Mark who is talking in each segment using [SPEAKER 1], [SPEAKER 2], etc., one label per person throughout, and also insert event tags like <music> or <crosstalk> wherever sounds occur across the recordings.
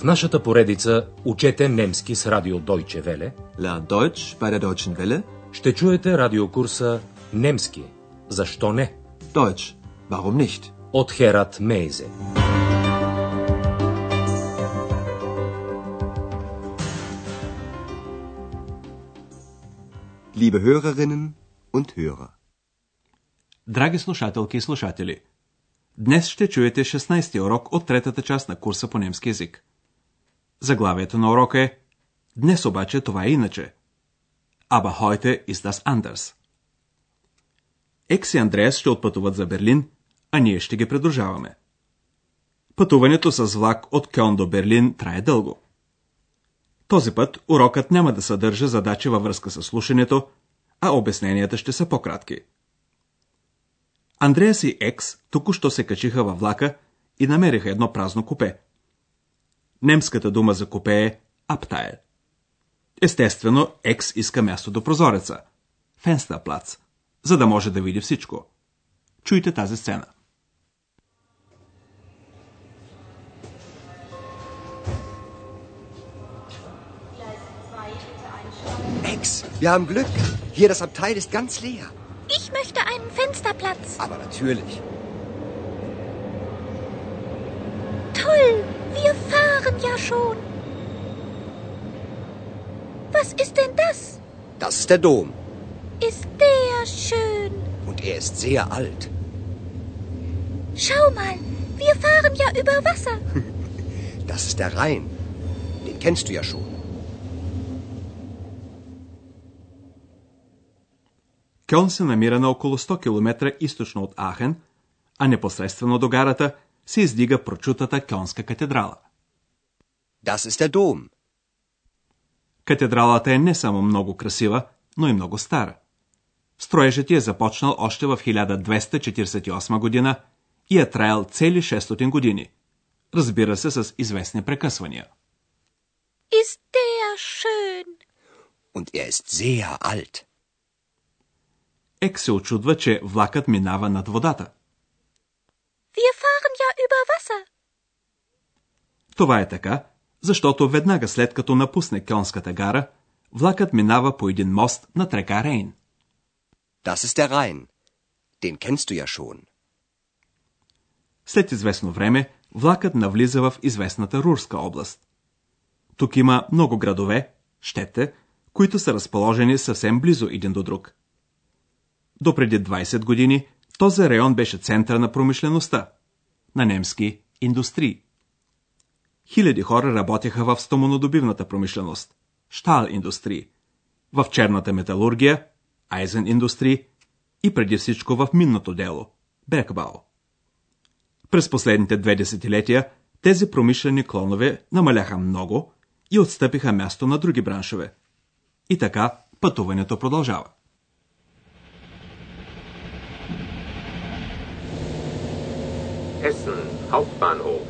[SPEAKER 1] В нашата поредица Учете немски с радио Deutsche Welle
[SPEAKER 2] Lern Deutsch bei der Deutschen Welle.
[SPEAKER 1] ще чуете радиокурса Немски. Защо не?
[SPEAKER 2] Deutsch. Warum nicht?
[SPEAKER 1] От Херат Мейзе.
[SPEAKER 2] Liebe Hörerinnen und Hörer.
[SPEAKER 3] Драги слушателки и слушатели, днес ще чуете 16-ти урок от третата част на курса по немски язик. Заглавието на урока е Днес обаче това е иначе. Aber heute ist das anders. Екс и Андреас ще отпътуват за Берлин, а ние ще ги придружаваме. Пътуването с влак от Кьон до Берлин трае дълго. Този път урокът няма да съдържа задачи във връзка с слушането, а обясненията ще са по-кратки. Андреас и Екс току-що се качиха във влака и намериха едно празно купе. Немската дума за купе е аптайл. Естествено, Екс иска място до прозореца. Фенстаплац, за да може да види всичко. Чуйте тази сцена.
[SPEAKER 4] Ex, wir haben Glück. Hier, das Abteil ist ganz leer.
[SPEAKER 5] Ich möchte einen Fensterplatz.
[SPEAKER 4] Aber natürlich.
[SPEAKER 5] ja schon. Was ist denn das?
[SPEAKER 4] Das ist der Dom.
[SPEAKER 5] Ist der schön.
[SPEAKER 4] Und er ist sehr alt.
[SPEAKER 5] Schau mal, wir fahren ja über Wasser. <laughs>
[SPEAKER 4] Das ist der Rhein. Den kennst du ja schon.
[SPEAKER 3] Кьон се намира на около 100 км източно от Ахен, а непосредствено до гарата се издига прочутата Кьонска катедрала.
[SPEAKER 4] Das ist der Dom.
[SPEAKER 3] Катедралата е не само много красива, но и много стара. Строежът е започнал още в 1248 година и е траял цели 600 години. Разбира се, с известни прекъсвания.
[SPEAKER 5] Ist der schön.
[SPEAKER 4] Und er ist sehr alt.
[SPEAKER 3] Ек се очудва, че влакът минава над водата.
[SPEAKER 5] Wir fahren ja über Wasser.
[SPEAKER 3] Това е така, защото веднага след като напусне Кьонската гара, влакът минава по един мост над река Рейн.
[SPEAKER 4] Das ist der Rhein. Den kennst du ja schon.
[SPEAKER 3] След известно време, влакът навлиза в известната Рурска област. Тук има много градове, щете, които са разположени съвсем близо един до друг. До преди 20 години този район беше центъра на промишлеността, на немски индустрии. Хиляди хора работеха в стомонодобивната промишленост, штал индустрии, в черната металургия, айзен индустрии и преди всичко в минното дело, Бекбао. През последните две десетилетия тези промишлени клонове намаляха много и отстъпиха място на други браншове. И така пътуването продължава.
[SPEAKER 6] Essen Hauptbahnhof.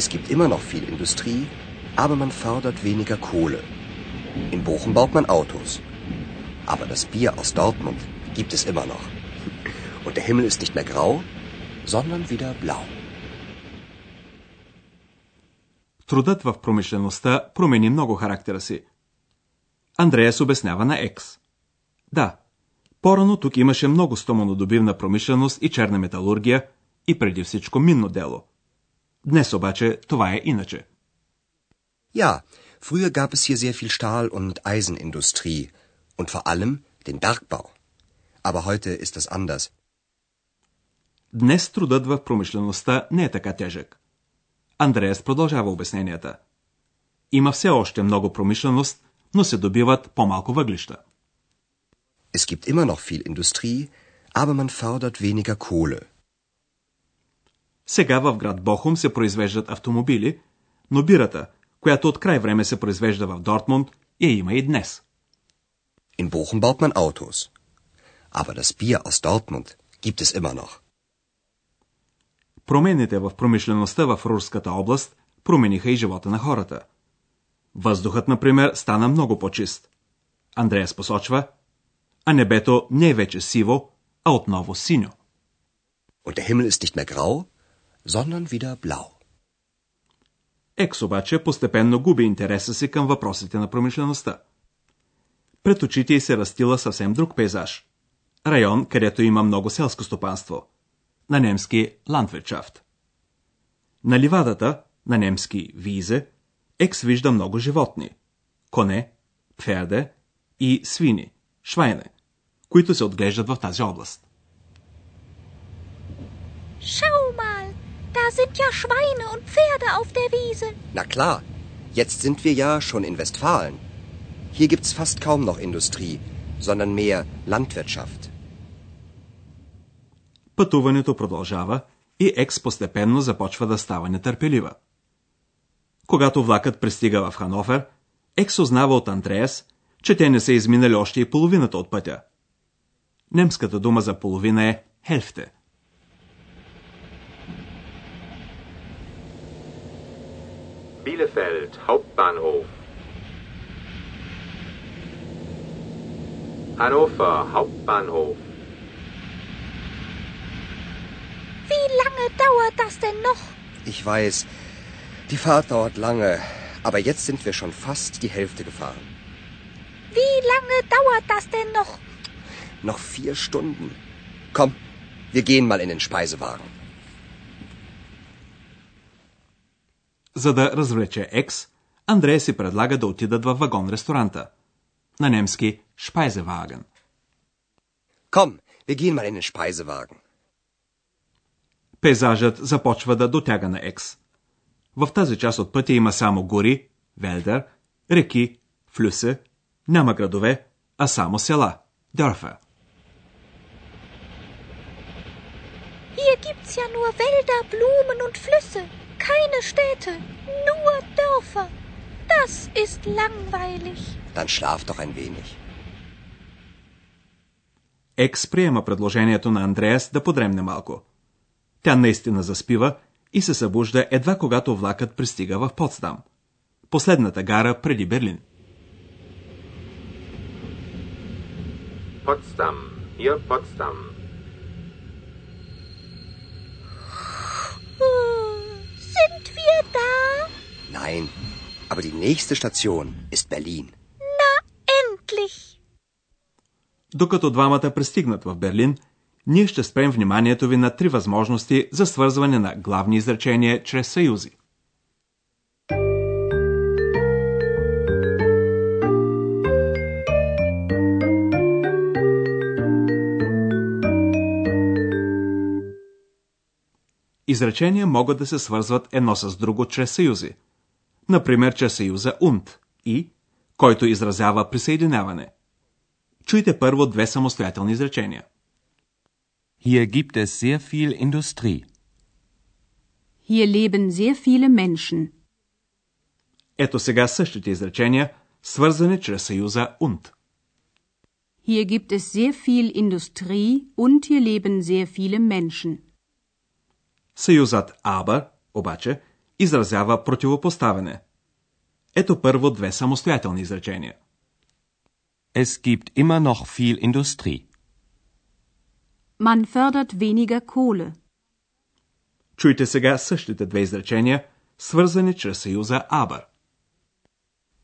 [SPEAKER 4] Es gibt immer noch viel Industrie, aber man fördert weniger Kohle. In Bochum baut man Autos. Aber das Bier aus Dortmund gibt es immer noch. Und der Himmel ist nicht mehr grau, sondern wieder blau.
[SPEAKER 3] Трудът в промишлеността промени много характера си. Андреас обяснява на Екс. Да, по-рано тук имаше много стоманодобивна промишленост и черна металургия и преди всичко минно дело. Днес обаче това е иначе.
[SPEAKER 4] Ja, früher gab es hier sehr viel Stahl- und Eisenindustrie. Und vor allem den Bergbau. Aber heute ist es anders.
[SPEAKER 3] Днес трудът в промишлеността не е така тежък. Андреас продължава обясненията. Има все още много промишленост, но се добиват по-малко въглища.
[SPEAKER 4] Es gibt immer noch viel Industrie, aber man fördert weniger Kohle.
[SPEAKER 3] Сега в град Бохум се произвеждат автомобили, но бирата, която от край време се произвежда в Дортмунд, я има и днес.
[SPEAKER 4] In Bochum baut man Autos. Aber das Bier aus Dortmund gibt es immer noch.
[SPEAKER 3] Промените в промишлеността в Рурската област промениха и живота на хората. Въздухът, например, стана много по-чист. Андреас посочва, а небето не е вече сиво, а отново синьо.
[SPEAKER 4] Und der Himmel ist nicht mehr grau, sondern wieder blau.
[SPEAKER 3] Екс обаче постепенно губи интереса си към въпросите на промишлеността. Пред очите й се растила съвсем друг пейзаж. Район, където има много селско стопанство. На немски Landwirtschaft. На ливадата, на немски Визе, Екс вижда много животни. Коне, пферде и свини, швайне, които се отглеждат в тази област.
[SPEAKER 5] Da sind ja Schweine und Pferde auf der Wiese.
[SPEAKER 4] Na klar, jetzt sind wir ja schon in Westfalen. Hier gibt's fast kaum noch Industrie, sondern mehr Landwirtschaft.
[SPEAKER 3] Пътуването продължава и Екс постепенно започва да става нетърпелива. Когато влакът пристига в Хановер, Екс узнава от Андреас, че те не са изминали още и половината от пътя. Немската дума за половина е хелфте.
[SPEAKER 6] Bielefeld Hauptbahnhof. Hannover Hauptbahnhof.
[SPEAKER 5] Wie lange dauert das denn noch?
[SPEAKER 4] Ich weiß, die Fahrt dauert lange, aber jetzt sind wir schon fast die Hälfte gefahren.
[SPEAKER 5] Wie lange dauert das denn noch?
[SPEAKER 4] Noch vier Stunden. Komm, wir gehen mal in den Speisewagen.
[SPEAKER 3] За да развлече Екс, Андрея си предлага да отидат във вагон-ресторанта. На немски Шпайзеваген.
[SPEAKER 4] Komm, wir gehen mal in den Speisewagen.
[SPEAKER 3] Пейзажът започва да дотяга на Екс. В тази част от пътя има само гори, велдер, реки, флюсе, няма градове, а само села, дърфа.
[SPEAKER 5] Hier gibt's ja nur Wälder, Blumen und Flüsse. Keine Städte, nur Dörfer. Das ist langweilig.
[SPEAKER 4] Dann schlaf doch ein wenig.
[SPEAKER 3] Екс приема предложението на Андреас да подремне малко. Тя наистина заспива и се събужда едва когато влакът пристига в Потсдам. Последната гара преди Берлин.
[SPEAKER 6] Potsdam. Hier Potsdam.
[SPEAKER 5] Sind wir da?
[SPEAKER 4] Nein, aber die nächste Station ist Berlin.
[SPEAKER 5] Na, endlich.
[SPEAKER 3] Докато двамата пристигнат в Берлин, ние ще спрем вниманието ви на три възможности за свързване на главни изречения чрез съюзи. Изречения могат да се свързват едно с друго чрез съюзи. Например, чрез съюза und и, който изразява присъединяване. Чуйте първо две самостоятелни изречения.
[SPEAKER 1] Hier gibt es sehr viel Industrie.
[SPEAKER 7] Hier leben sehr viele Menschen.
[SPEAKER 3] Ето сега същите изречения, свързани чрез съюза und.
[SPEAKER 7] Hier gibt es sehr viel Industrie und hier leben sehr viele Menschen.
[SPEAKER 3] Съюзът aber, обаче, изразява противопоставяне. Ето първо две самостоятелни изречения.
[SPEAKER 1] Es gibt immer noch viel Industrie.
[SPEAKER 7] Man fördert weniger Kohle.
[SPEAKER 3] Чуйте сега същите две изречения, свързани чрез съюза aber.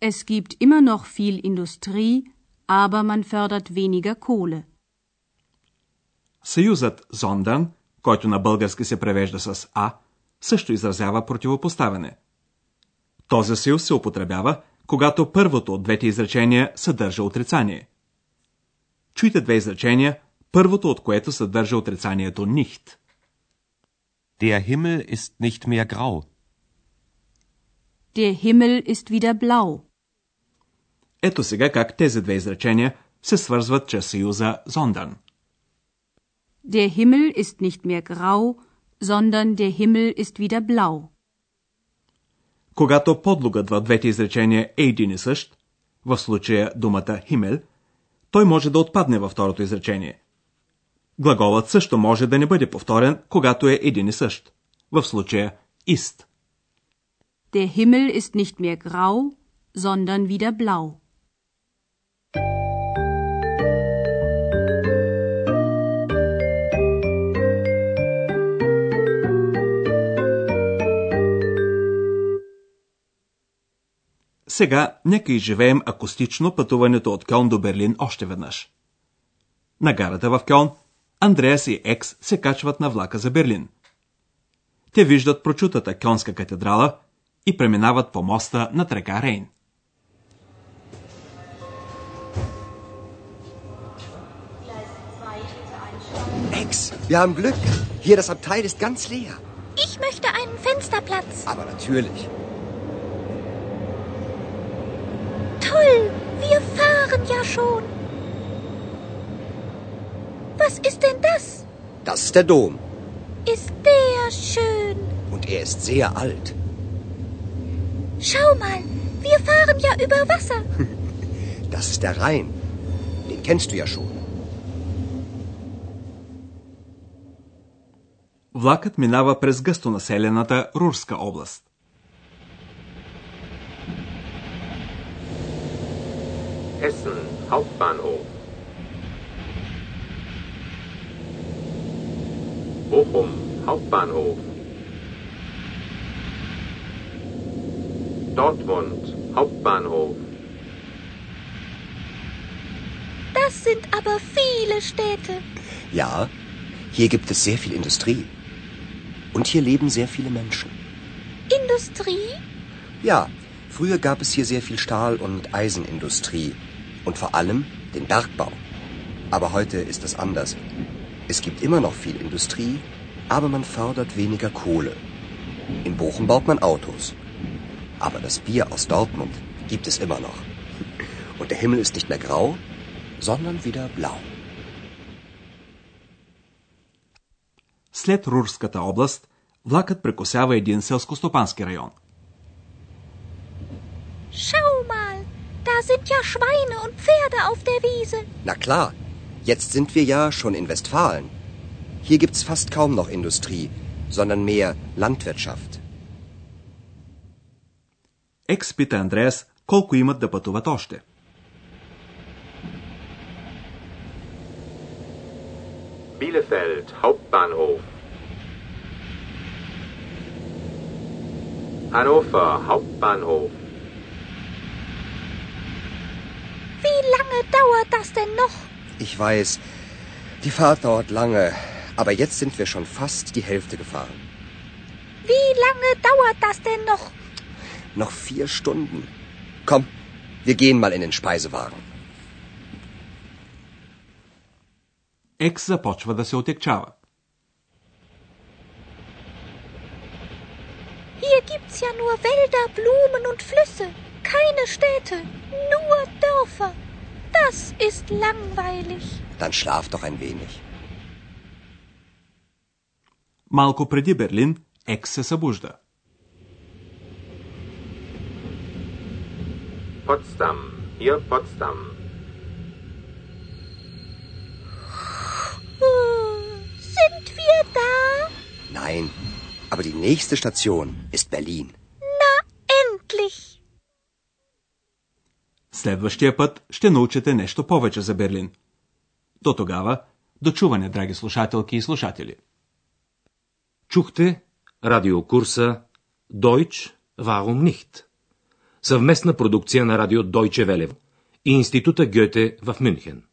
[SPEAKER 7] Es gibt immer noch viel Industrie, aber man fördert weniger Kohle.
[SPEAKER 3] Съюзът sondern, който на български се превежда с а, също изразява противопоставяне. Този съюз се употребява, когато първото от двете изречения съдържа отрицание. Чуйте две изречения, първото от което съдържа отрицанието nicht.
[SPEAKER 1] Der Himmel ist nicht mehr grau.
[SPEAKER 7] Der Himmel ist wieder blau.
[SPEAKER 3] Ето сега как тези две изречения се свързват чрез съюза sondern.
[SPEAKER 7] Der Himmel ist nicht mehr grau, sondern der Himmel ist wieder blau.
[SPEAKER 3] Когато подлогът в двете изречения е един и същ, в случая думата химел, той може да отпадне във второто изречение. Глаголът също може да не бъде повторен, когато е един и същ. В случая ist.
[SPEAKER 7] Der Himmel ist nicht mehr grau, sondern wieder blau.
[SPEAKER 3] Сега нека изживеем акустично пътуването от Кьон до Берлин още веднъж. На гарата в Кьон Андреас и Екс се качват на влака за Берлин. Те виждат прочутата Кьонска катедрала и преминават по моста на река Рейн.
[SPEAKER 4] Ex, wir haben Glück. Hier das Abteil ist ganz leer.
[SPEAKER 5] Ich möchte einen Fensterplatz.
[SPEAKER 4] Aber natürlich.
[SPEAKER 5] Toll, wir fahren ja schon. Was ist denn das?
[SPEAKER 4] Das ist der Dom.
[SPEAKER 5] Ist der schön.
[SPEAKER 4] Und er ist sehr alt.
[SPEAKER 5] Schau mal, wir fahren ja über Wasser. <laughs>
[SPEAKER 4] Das ist der Rhein. Den kennst du ja schon.
[SPEAKER 3] Влакът минава през гъстонаселената Рурска област.
[SPEAKER 6] Essen Hauptbahnhof. Bochum Hauptbahnhof. Dortmund Hauptbahnhof.
[SPEAKER 5] Das sind aber viele Städte.
[SPEAKER 4] Ja, hier gibt es sehr viel Industrie. Und hier leben sehr viele Menschen.
[SPEAKER 5] Industrie?
[SPEAKER 4] Ja, früher gab es hier sehr viel Stahl- und Eisenindustrie. Und vor allem den Bergbau. Aber heute ist es anders. Es gibt immer noch viel Industrie, aber man fördert weniger Kohle. In Bochum baut man Autos. Aber das Bier aus Dortmund gibt es immer noch. Und der Himmel ist nicht mehr grau, sondern wieder blau.
[SPEAKER 3] След Рурската област, влакът прекосява един селскостопански район.
[SPEAKER 5] Schau mal, da sind ja Schweine und Pferde auf der Wiese.
[SPEAKER 4] Na klar, jetzt sind wir ja schon in Westfalen. Hier gibt's fast kaum noch Industrie, sondern mehr Landwirtschaft.
[SPEAKER 3] Екс пита Андреас колко имат да пътуват още.
[SPEAKER 6] Bielefeld Hauptbahnhof. Hannover Hauptbahnhof.
[SPEAKER 5] lange dauert das denn noch?
[SPEAKER 4] Ich weiß, die Fahrt dauert lange, aber jetzt sind wir schon fast die Hälfte gefahren.
[SPEAKER 5] Wie lange dauert das denn noch?
[SPEAKER 4] Noch vier Stunden. Komm, wir gehen mal in den Speisewagen.
[SPEAKER 3] Екс започва да се отекчава.
[SPEAKER 5] Hier gibt's ja nur Wälder, Blumen und Flüsse. Keine Städte, nur Dörfer. Das ist langweilig.
[SPEAKER 4] Dann schlaf doch ein wenig.
[SPEAKER 3] Малко преди Берлин, Екс се събужда.
[SPEAKER 6] Potsdam. Hier Potsdam.
[SPEAKER 5] Sind wir da?
[SPEAKER 4] Nein, aber die nächste Station ist Berlin.
[SPEAKER 3] Следващия път ще научите нещо повече за Берлин. До тогава, дочуване, драги слушателки и слушатели.
[SPEAKER 1] Чухте радиокурса Deutsch, warum nicht? Съвместна продукция на радио Deutsche Welle и Института Гьоте в Мюнхен.